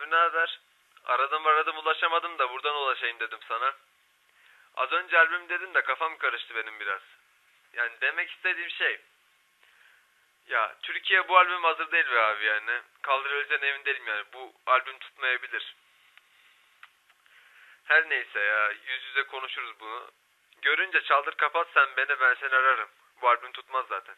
Abi ne haber? Aradım aradım ulaşamadım da buradan ulaşayım dedim sana. Az önce albüm dedin de kafam karıştı benim biraz. Yani demek istediğim şey... Ya Türkiye bu albüm hazır değil be abi yani. Kaldır Özcan emin değilim yani. Bu albüm tutmayabilir. Her neyse ya yüz yüze konuşuruz bunu. Görünce çaldır kapat sen beni ben seni ararım. Bu albüm tutmaz zaten.